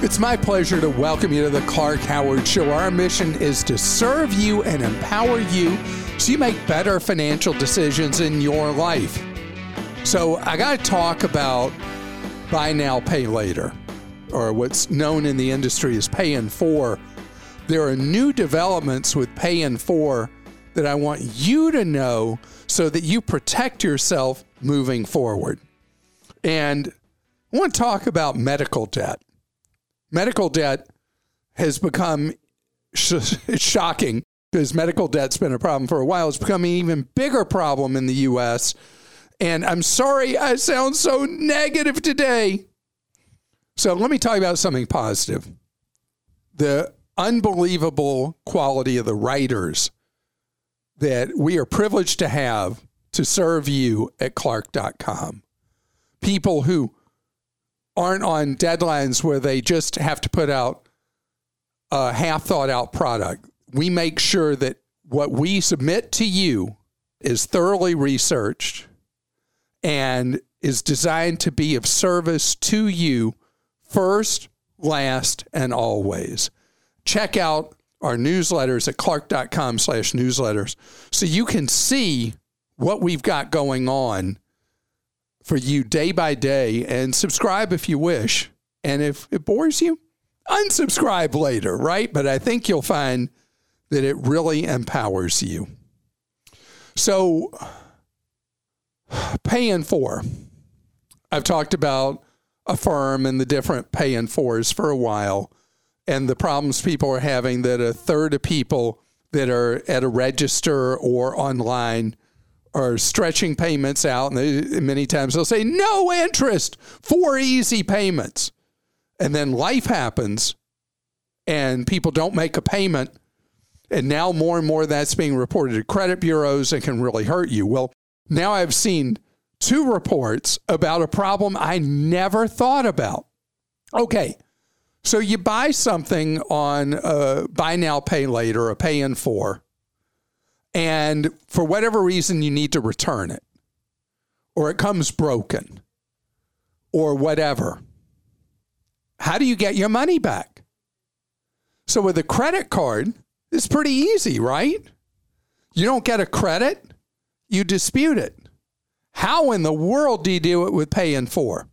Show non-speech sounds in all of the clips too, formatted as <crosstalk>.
It's my pleasure to welcome you to the Clark Howard Show. Our mission is to serve you and empower you so you make better financial decisions in your life. So, I got to talk about buy now, pay later, or what's known in the industry as pay in four. There are new developments with pay in four that I want you to know so that you protect yourself moving forward. And I want to talk about medical debt. Medical debt has become sh- <laughs> shocking because medical debt's been a problem for a while. It's becoming an even bigger problem in the U.S. And I'm sorry I sound so negative today. So let me talk about something positive. The unbelievable quality of the writers that we are privileged to have to serve you at clark.com. People who aren't on deadlines where they just have to put out a half thought out product. We make sure that what we submit to you is thoroughly researched and is designed to be of service to you first, last, and always. Check out our newsletters at clark.com slash newsletters so you can see what we've got going on for you day by day and subscribe if you wish. And if it bores you, unsubscribe later, right? But I think you'll find that it really empowers you. So, pay in four. I've talked about Affirm and the different pay in fours for a while and the problems people are having that a third of people that are at a register or online are stretching payments out. And they, many times they'll say, no interest, four easy payments. And then life happens and people don't make a payment. And now more and more that's being reported to credit bureaus and can really hurt you. Well, now I've seen two reports about a problem I never thought about. Okay. So you buy something on a buy now, pay later, a pay in four and for whatever reason you need to return it. Or it comes broken. Or whatever. How do you get your money back? So with a credit card it's pretty easy right? You don't get a credit. You dispute it. How in the world do you do it with pay in four?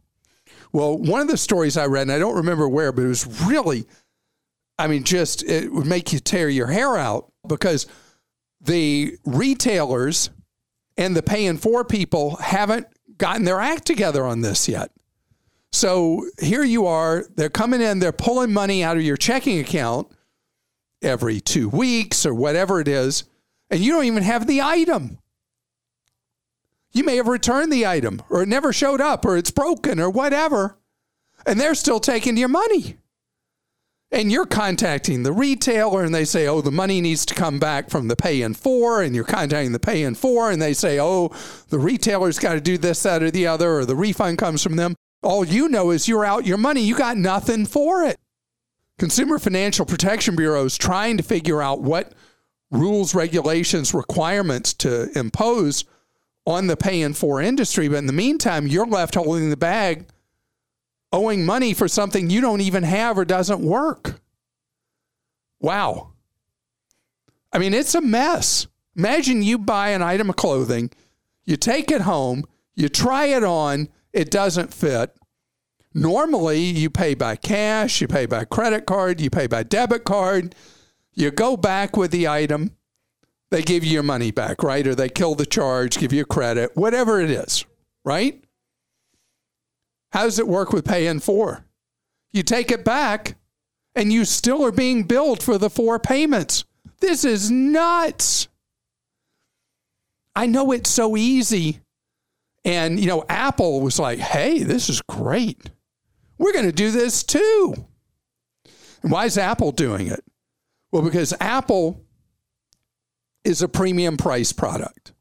Well one of the stories i read and i don't remember where but it was really i mean just it would make you tear your hair out because the retailers and the pay in four people haven't gotten their act together on this yet. So here you are, they're coming in, they're pulling money out of your checking account every two weeks or whatever it is, and you don't even have the item. You may have returned the item or it never showed up or it's broken or whatever, and they're still taking your money and you're contacting the retailer and they say, oh, the money needs to come back from the pay in four, and you're contacting the pay in four, and they say, oh, the retailer's got to do this, that, or the other, or the refund comes from them. All you know is you're out your money. You got nothing for it. Consumer Financial Protection Bureau is trying to figure out what rules, regulations, requirements to impose on the pay in four industry. But in the meantime, you're left holding the bag owing money for something you don't even have or doesn't work. Wow. I mean, it's a mess. Imagine you buy an item of clothing, you take it home, you try it on, it doesn't fit. Normally, you pay by cash, you pay by credit card, you pay by debit card. You go back with the item, they give you your money back, right? Or they kill the charge, give you credit, whatever it is, right? How does it work with pay in four? You take it back and you still are being billed for the four payments. This is nuts. I know it's so easy. And, you know, Apple was like, hey, this is great. We're going to do this too. And why is Apple doing it? Well, because Apple is a premium price product.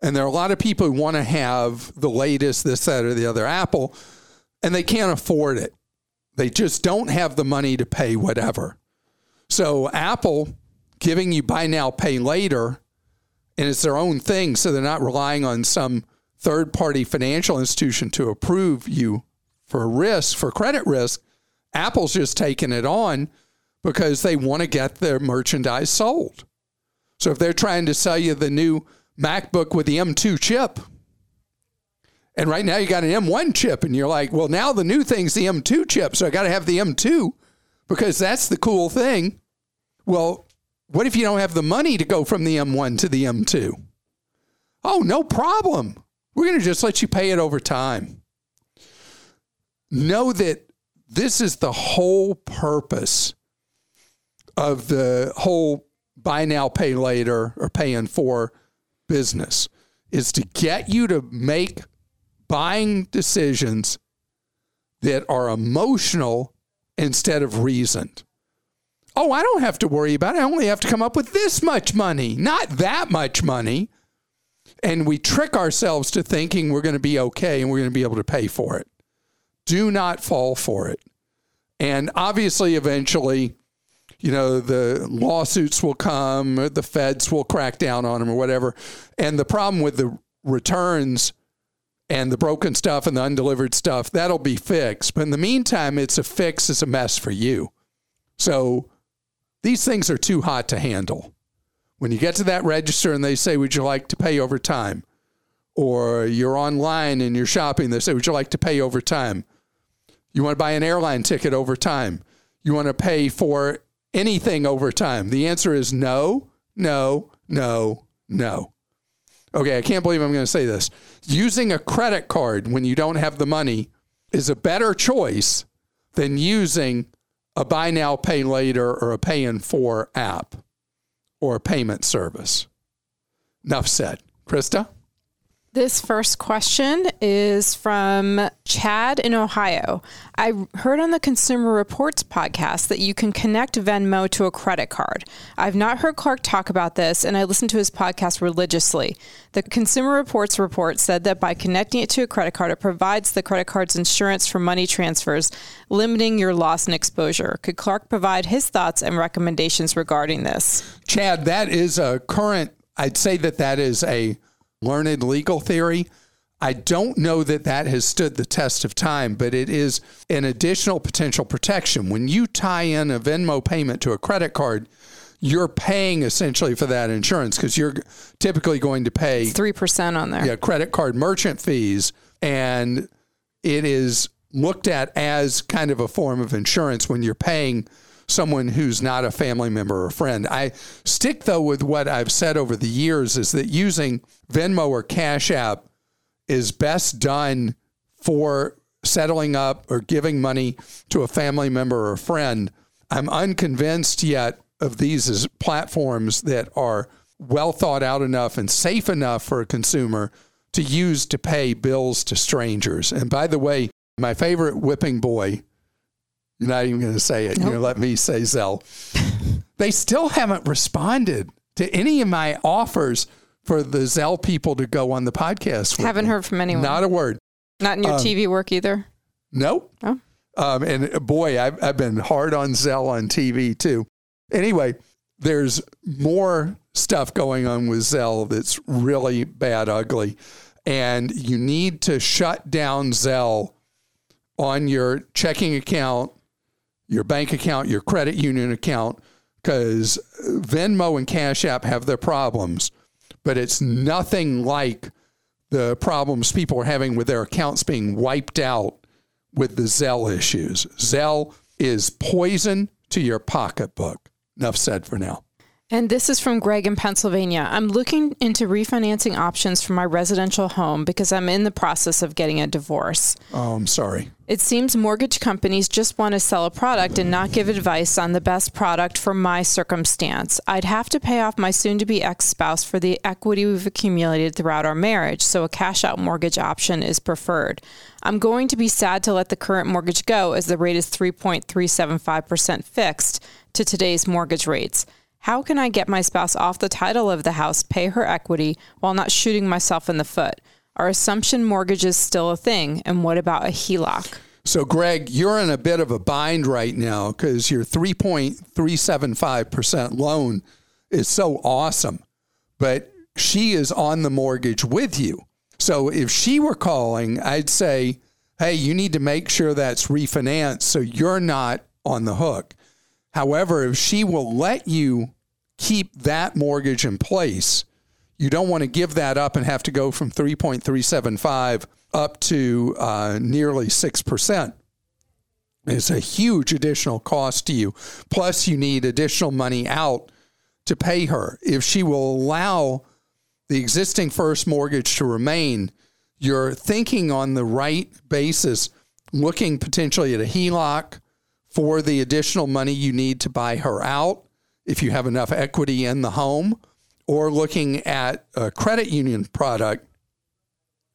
And there are a lot of people who want to have the latest, this, that, or the other Apple, and they can't afford it. They just don't have the money to pay whatever. So Apple giving you buy now, pay later, and it's their own thing. So they're not relying on some third party financial institution to approve you for risk, for credit risk. Apple's just taking it on because they want to get their merchandise sold. So if they're trying to sell you the new MacBook with the M2 chip, and right now you got an M1 chip, and you're like, well, now the new thing's the M2 chip, so I got to have the M2 because that's the cool thing. Well, what if you don't have the money to go from the M1 to the M2? Oh, no problem. We're going to just let you pay it over time. Know that this is the whole purpose of the whole buy now, pay later, or pay in four business is to get you to make buying decisions that are emotional instead of reasoned. Oh, I don't have to worry about it. I only have to come up with this much money, not that much money. And we trick ourselves to thinking we're going to be okay and we're going to be able to pay for it. Do not fall for it. And obviously, eventually, you know, the lawsuits will come, the feds will crack down on them or whatever. And the problem with the returns and the broken stuff and the undelivered stuff, that'll be fixed. But in the meantime, it's a fix, it's a mess for you. So these things are too hot to handle. When you get to that register and they say, Would you like to pay over time? Or you're online and you're shopping, they say, Would you like to pay over time? You want to buy an airline ticket over time? You want to pay for anything over time? The answer is no, no, no, no. Okay, I can't believe I'm going to say this. Using a credit card when you don't have the money is a better choice than using a buy now, pay later, or a pay in four app or a payment service. Enough said. Krista? This first question is from Chad in Ohio. I heard on the Consumer Reports podcast that you can connect Venmo to a credit card. I've not heard Clark talk about this, and I listen to his podcast religiously. The Consumer Reports report said that by connecting it to a credit card, it provides the credit card's insurance for money transfers, limiting your loss and exposure. Could Clark provide his thoughts and recommendations regarding this? Chad, that is a current, I'd say that that is a learned legal theory. I don't know that that has stood the test of time, but it is an additional potential protection. When you tie in a Venmo payment to a credit card, you're paying essentially for that insurance because you're typically going to pay 3% on there. Yeah, credit card merchant fees. And it is looked at as kind of a form of insurance when you're paying someone who's not a family member or friend. I stick though with what I've said over the years is that using Venmo or Cash App is best done for settling up or giving money to a family member or friend. I'm unconvinced yet of these as platforms that are well thought out enough and safe enough for a consumer to use to pay bills to strangers. And by the way, my favorite whipping boy you're not even going to say it. Nope. Going to let me say Zelle. they still haven't responded to any of my offers for the Zelle people to go on the podcast. Haven't me. heard from anyone. Not a word. Not in your um, TV work either. Nope. Oh. Um, and boy, I've, I've been hard on Zelle on TV too. Anyway, there's more stuff going on with Zelle that's really bad, ugly. And you need to shut down Zelle on your checking account your bank account, your credit union account, because Venmo and Cash App have their problems, but it's nothing like the problems people are having with their accounts being wiped out with the Zelle issues. Zelle is poison to your pocketbook. Enough said for now. And this is from Greg in Pennsylvania. I'm looking into refinancing options for my residential home because I'm in the process of getting a divorce. Oh, I'm sorry. It seems mortgage companies just want to sell a product and not give advice on the best product for my circumstance. I'd have to pay off my soon to be ex spouse for the equity we've accumulated throughout our marriage, so a cash out mortgage option is preferred. I'm going to be sad to let the current mortgage go as the rate is 3.375% fixed to today's mortgage rates. How can I get my spouse off the title of the house, pay her equity, while not shooting myself in the foot? Are assumption mortgages still a thing? And what about a HELOC? So, Greg, you're in a bit of a bind right now because your 3.375% loan is so awesome, but she is on the mortgage with you. So, if she were calling, I'd say, hey, you need to make sure that's refinanced so you're not on the hook. However, if she will let you keep that mortgage in place, you don't want to give that up and have to go from 3.375 up to uh, nearly 6%. It's a huge additional cost to you. Plus, you need additional money out to pay her. If she will allow the existing first mortgage to remain, you're thinking on the right basis, looking potentially at a HELOC for the additional money you need to buy her out if you have enough equity in the home, or looking at a credit union product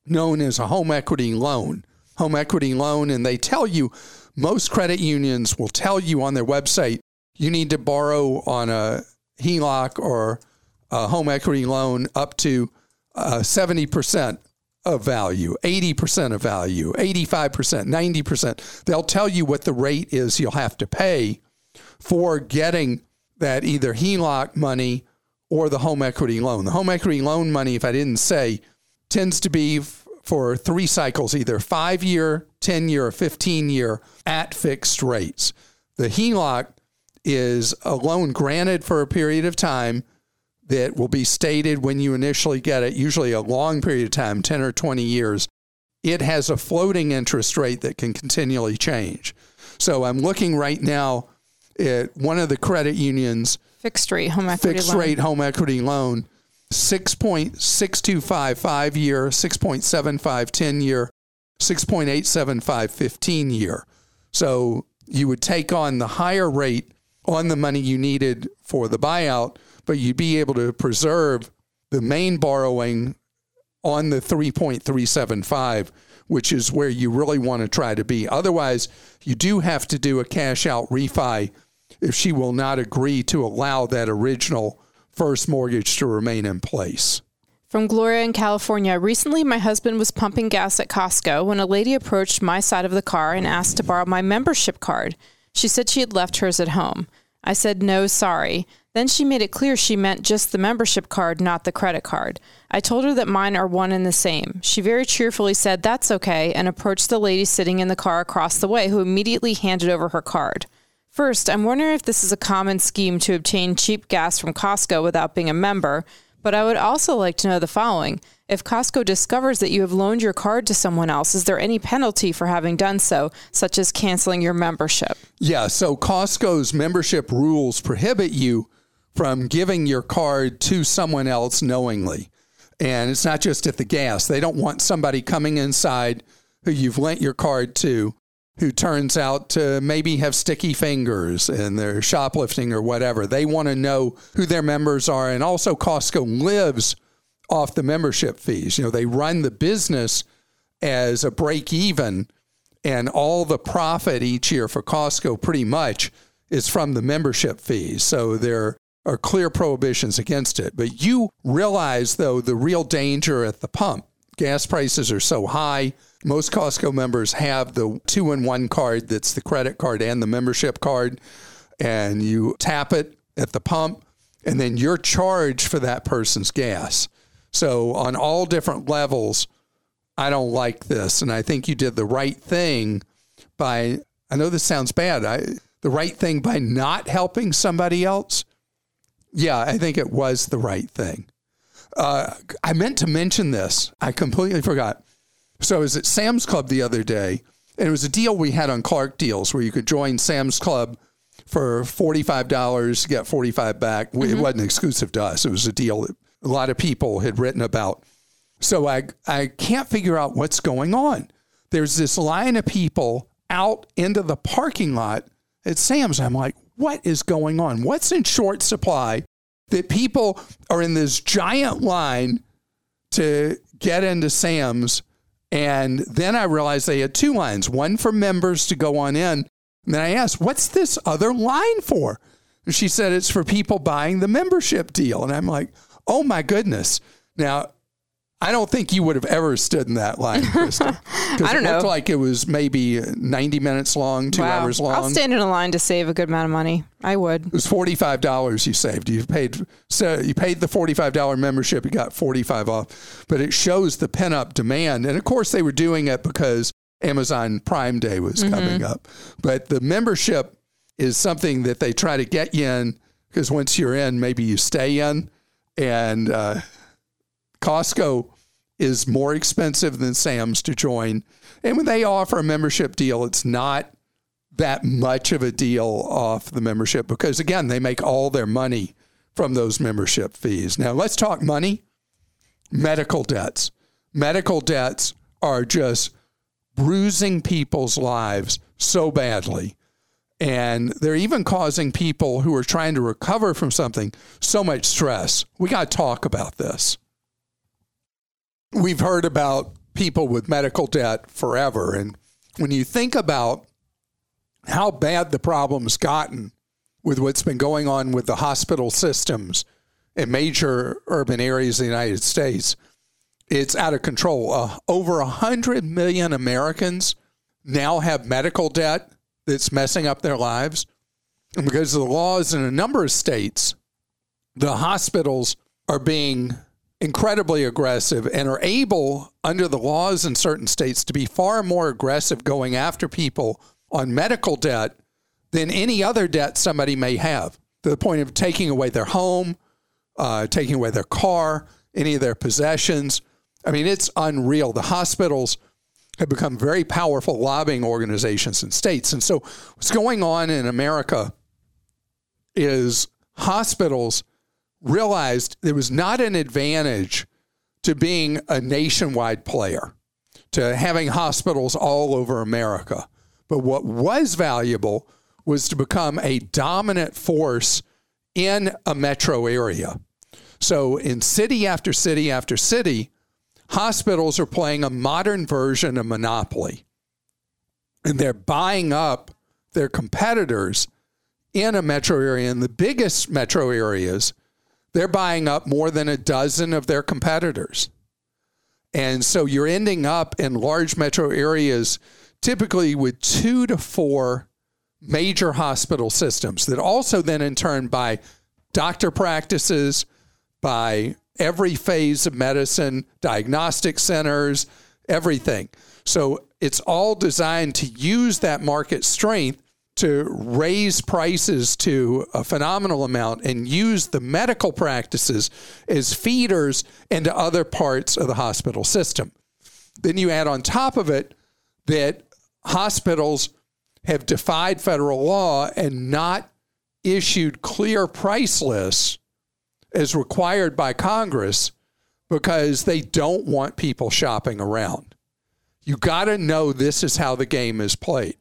known as a home equity loan. Home equity loan, and they tell you, most credit unions will tell you on their website, you need to borrow on a HELOC or a home equity loan up to uh, 70% of value, 80% of value, 85%, 90%. They'll tell you what the rate is you'll have to pay for getting that either HELOC money or the home equity loan. The home equity loan money, if I didn't say, tends to be for three cycles, either five year, 10 year, or 15 year at fixed rates. The HELOC is a loan granted for a period of time that will be stated when you initially get it, usually a long period of time, 10 or 20 years. It has a floating interest rate that can continually change. So I'm looking right now at one of the credit unions fixed rate home equity fixed loan. rate home equity loan 6.625 5 year 6.75 10 year 6.875 15 year so you would take on the higher rate on the money you needed for the buyout but you'd be able to preserve the main borrowing on the 3.375 which is where you really want to try to be otherwise you do have to do a cash out refi if she will not agree to allow that original first mortgage to remain in place. From Gloria in California, recently my husband was pumping gas at Costco when a lady approached my side of the car and asked to borrow my membership card. She said she had left hers at home. I said, no, sorry. Then she made it clear she meant just the membership card, not the credit card. I told her that mine are one and the same. She very cheerfully said, That's okay, and approached the lady sitting in the car across the way, who immediately handed over her card. First, I'm wondering if this is a common scheme to obtain cheap gas from Costco without being a member, but I would also like to know the following. If Costco discovers that you have loaned your card to someone else, is there any penalty for having done so, such as canceling your membership? Yeah, so Costco's membership rules prohibit you from giving your card to someone else knowingly. And it's not just at the gas. They don't want somebody coming inside who you've lent your card to who turns out to maybe have sticky fingers and they're shoplifting or whatever. They want to know who their members are. And also, Costco lives off the membership fees. You know, they run the business as a break even, and all the profit each year for Costco pretty much is from the membership fees. So there are clear prohibitions against it. But you realize, though, the real danger at the pump. Gas prices are so high most Costco members have the two in one card that's the credit card and the membership card. And you tap it at the pump, and then you're charged for that person's gas. So, on all different levels, I don't like this. And I think you did the right thing by, I know this sounds bad, I, the right thing by not helping somebody else. Yeah, I think it was the right thing. Uh, I meant to mention this. I completely forgot. So I was at Sam's Club the other day, and it was a deal we had on Clark Deals where you could join Sam's Club for $45, get 45 back. Mm-hmm. It wasn't exclusive to us. It was a deal that a lot of people had written about. So I, I can't figure out what's going on. There's this line of people out into the parking lot at Sam's. I'm like, what is going on? What's in short supply that people are in this giant line to get into Sam's and then I realized they had two lines, one for members to go on in. And then I asked, what's this other line for? And she said, it's for people buying the membership deal. And I'm like, oh my goodness. Now, I don't think you would have ever stood in that line, <laughs> Krista. I don't it looked know. like it was maybe 90 minutes long, two Wow. hours long. I'll stand in a line to save a good amount of money. I would. It was forty five dollars you saved. You paid so you paid the forty five dollar membership. You got forty five off, but it shows the pent up demand. And of course, they were doing it because Amazon Prime Day was coming up. But the membership is something that they try to get you in because once you're in, maybe you stay in. And uh, Costco is more expensive than Sam's to join. And when they offer a membership deal, it's not that much of a deal off the membership because, again, they make all their money from those membership fees. Now, let's talk money medical debts. Medical debts are just bruising people's lives so badly. And they're even causing people who are trying to recover from something so much stress. We got to talk about this. We've heard about people with medical debt forever. And when you think about how bad the problem's gotten with what's been going on with the hospital systems in major urban areas of the United States, it's out of control. Uh, over 100 million Americans now have medical debt that's messing up their lives. And because of the laws in a number of states, the hospitals are being incredibly aggressive and are able, under the laws in certain states, to be far more aggressive going after people on medical debt than any other debt somebody may have, to the point of taking away their home, uh, taking away their car, any of their possessions. I mean, it's unreal. The hospitals have become very powerful lobbying organizations in states. And so, what's going on in America is hospitals realized there was not an advantage to being a nationwide player, to having hospitals all over America. But what was valuable was to become a dominant force in a metro area. So, in city after city after city, hospitals are playing a modern version of Monopoly. And they're buying up their competitors in a metro area. In the biggest metro areas, they're buying up more than a dozen of their competitors. And so you're ending up in large metro areas typically with two to four major hospital systems that also then in turn buy doctor practices, by every phase of medicine, diagnostic centers, everything. So it's all designed to use that market strength to raise prices to a phenomenal amount and use the medical practices as feeders into other parts of the hospital system. Then you add on top of it that hospitals have defied federal law and not issued clear price lists as required by Congress because they don't want people shopping around. You got to know this is how the game is played.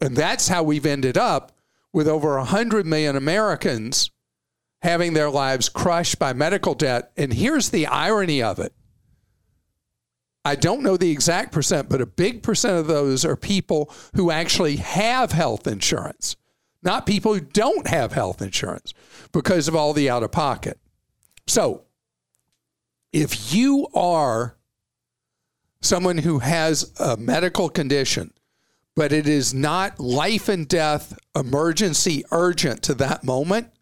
And that's how we've ended up with over 100 million Americans having their lives crushed by medical debt. And here's the irony of it I don't know the exact percent, but a big percent of those are people who actually have health insurance not people who don't have health insurance because of all the out of pocket. So, if you are someone who has a medical condition, but it is not life and death emergency urgent to that moment,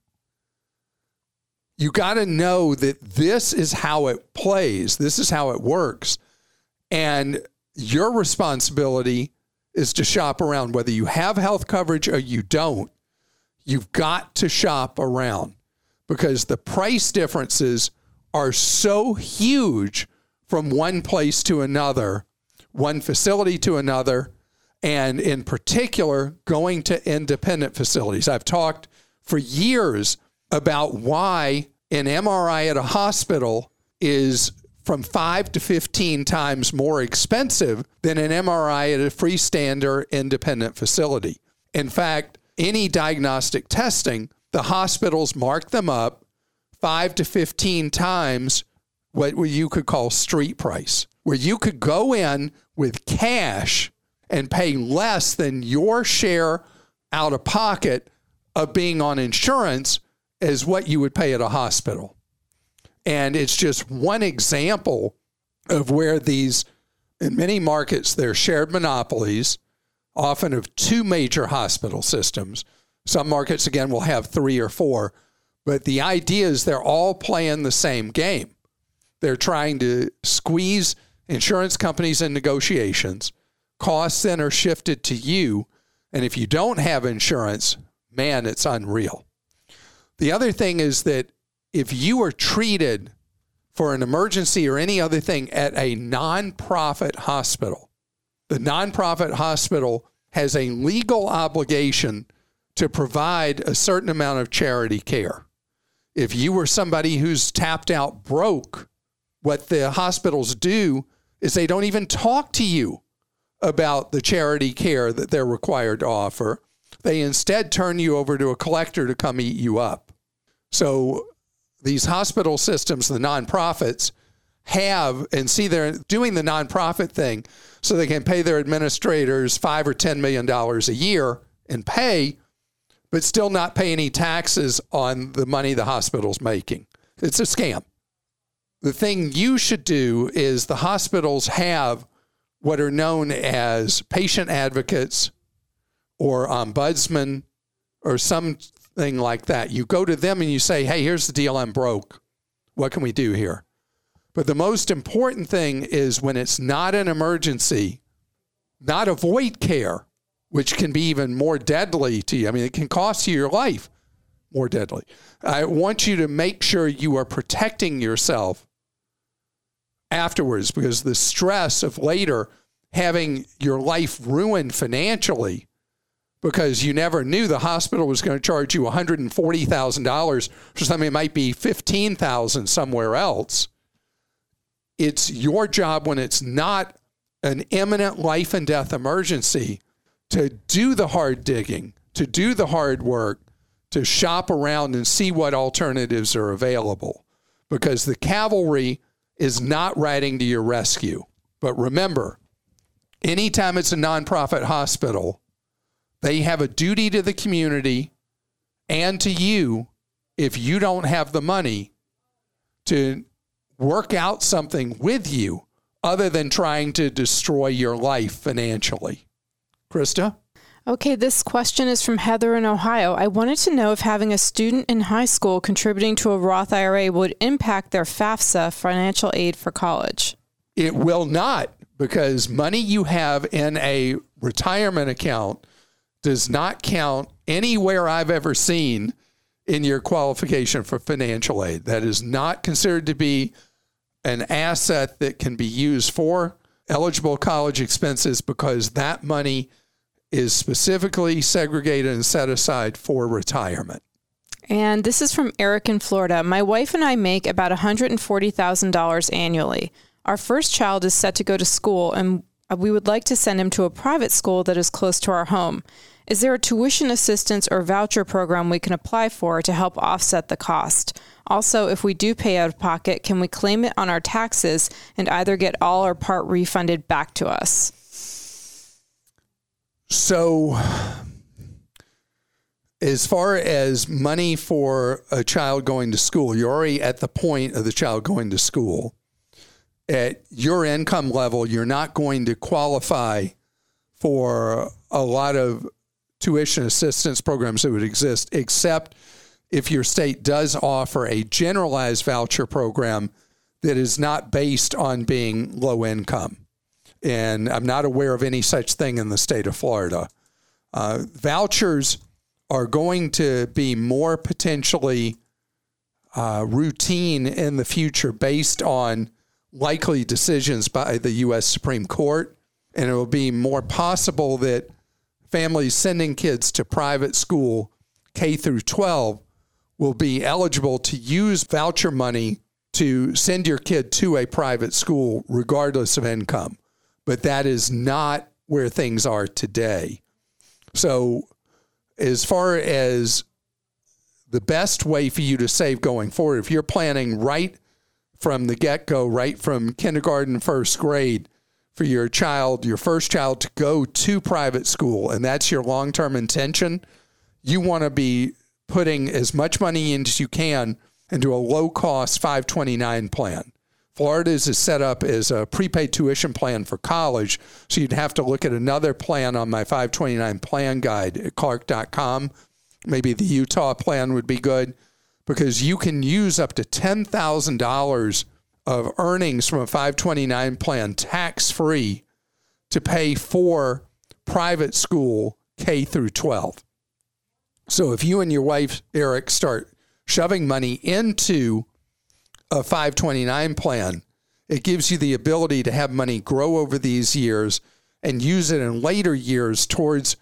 you got to know that this is how it plays, this is how it works. And your responsibility is to shop around. Whether you have health coverage or you don't, you've got to shop around because the price differences are so huge from one place to another, one facility to another, and in particular, going to independent facilities. I've talked for years about why an MRI at a hospital is from five to 15 times more expensive than an MRI at a freestander independent facility. In fact, any diagnostic testing, the hospitals mark them up five to 15 times what you could call street price, where you could go in with cash and pay less than your share out of pocket of being on insurance is what you would pay at a hospital. And it's just one example of where these, in many markets, they're shared monopolies, often of two major hospital systems. Some markets, again, will have three or four. But the idea is they're all playing the same game. They're trying to squeeze insurance companies in negotiations costs then are shifted to you. And if you don't have insurance, man, it's unreal. The other thing is that if you are treated for an emergency or any other thing at a nonprofit hospital, the nonprofit hospital has a legal obligation to provide a certain amount of charity care. If you were somebody who's tapped out broke, what the hospitals do is they don't even talk to you about the charity care that they're required to offer. They instead turn you over to a collector to come eat you up. So these hospital systems, the nonprofits, have and see they're doing the nonprofit thing so they can pay their administrators five or ten million dollars a year in pay, but still not pay any taxes on the money the hospital's making. It's a scam. The thing you should do is the hospitals have what are known as patient advocates or ombudsman or something like that. You go to them and you say, hey, here's the deal, I'm broke. What can we do here? But the most important thing is when it's not an emergency, not avoid care, which can be even more deadly to you. I mean, it can cost you your life more deadly. I want you to make sure you are protecting yourself afterwards because the stress of later having your life ruined financially because you never knew the hospital was going to charge you $140,000 for something that might be 15,000 somewhere else. It's your job when it's not an imminent life and death emergency to do the hard digging, to do the hard work, to shop around and see what alternatives are available because the cavalry is not riding to your rescue. But remember, anytime it's a nonprofit hospital, they have a duty to the community and to you if you don't have the money to work out something with you other than trying to destroy your life financially. Krista? Okay, this question is from Heather in Ohio. I wanted to know if having a student in high school contributing to a Roth IRA would impact their FAFSA financial aid for college. It will not because money you have in a retirement account does not count anywhere I've ever seen in your qualification for financial aid. That is not considered to be an asset that can be used for eligible college expenses because that money is specifically segregated and set aside for retirement. And this is from Eric in Florida. My wife and I make about $140,000 annually. Our first child is set to go to school, and we would like to send him to a private school that is close to our home. Is there a tuition assistance or voucher program we can apply for to help offset the cost? Also, if we do pay out of pocket, can we claim it on our taxes and either get all or part refunded back to us? So, as far as money for a child going to school, you're already at the point of the child going to school. At your income level, you're not going to qualify for a lot of tuition assistance programs that would exist, except if your state does offer a generalized voucher program that is not based on being low income and I'm not aware of any such thing in the state of Florida. Uh, vouchers are going to be more potentially uh, routine in the future based on likely decisions by the U.S. Supreme Court. And it will be more possible that families sending kids to private school, K through 12, will be eligible to use voucher money to send your kid to a private school regardless of income but that is not where things are today. So, as far as the best way for you to save going forward, if you're planning right from the get go, right from kindergarten, first grade, for your child, your first child to go to private school, and that's your long term intention, you want to be putting as much money in as you can into a low cost 529 plan. Florida's is set up as a prepaid tuition plan for college. So you'd have to look at another plan on my 529 plan guide at clark.com. Maybe the Utah plan would be good because you can use up to $10,000 of earnings from a 529 plan tax free to pay for private school K through 12. So if you and your wife, Eric, start shoving money into a 529 plan, it gives you the ability to have money grow over these years and use it in later years towards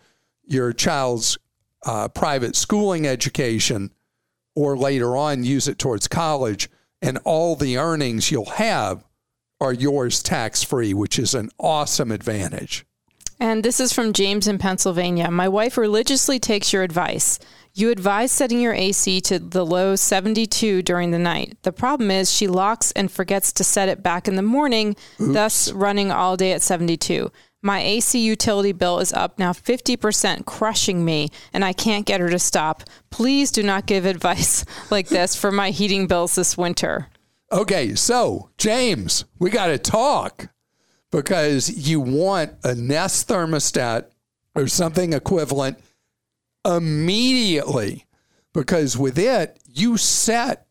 your child's uh, private schooling education or later on use it towards college. And all the earnings you'll have are yours tax free, which is an awesome advantage. And this is from James in Pennsylvania. My wife religiously takes your advice. You advise setting your AC to the low 72 during the night. The problem is she locks and forgets to set it back in the morning, Oops. thus running all day at 72. My AC utility bill is up now 50%, crushing me, and I can't get her to stop. Please do not give <laughs> advice like this for my heating bills this winter. Okay, so James, we got to talk because you want a Nest thermostat or something equivalent immediately because with it, you set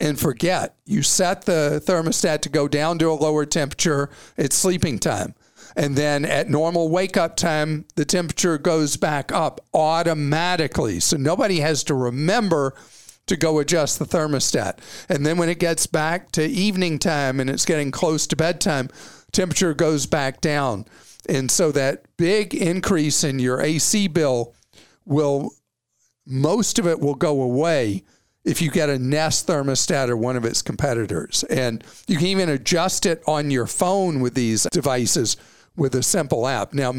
and forget. You set the thermostat to go down to a lower temperature at sleeping time. And then at normal wake up time, the temperature goes back up automatically. So nobody has to remember to go adjust the thermostat. And then when it gets back to evening time and it's getting close to bedtime, temperature goes back down. And so that big increase in your AC bill will, most of it will go away if you get a Nest thermostat or one of its competitors. And you can even adjust it on your phone with these devices with a simple app. Now,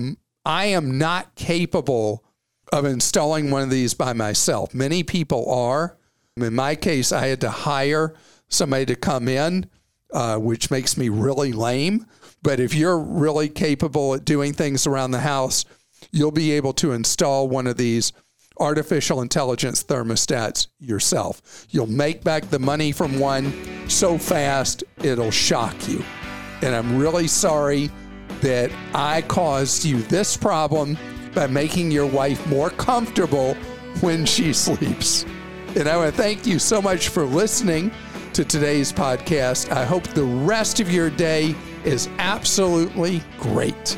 I am not capable of installing one of these by myself. Many people are. In my case, I had to hire somebody to come in, uh, which makes me really lame. But if you're really capable at doing things around the house, you'll be able to install one of these artificial intelligence thermostats yourself. You'll make back the money from one so fast, it'll shock you. And I'm really sorry that I caused you this problem by making your wife more comfortable when she <laughs> sleeps. And I want to thank you so much for listening to today's podcast. I hope the rest of your day is absolutely great.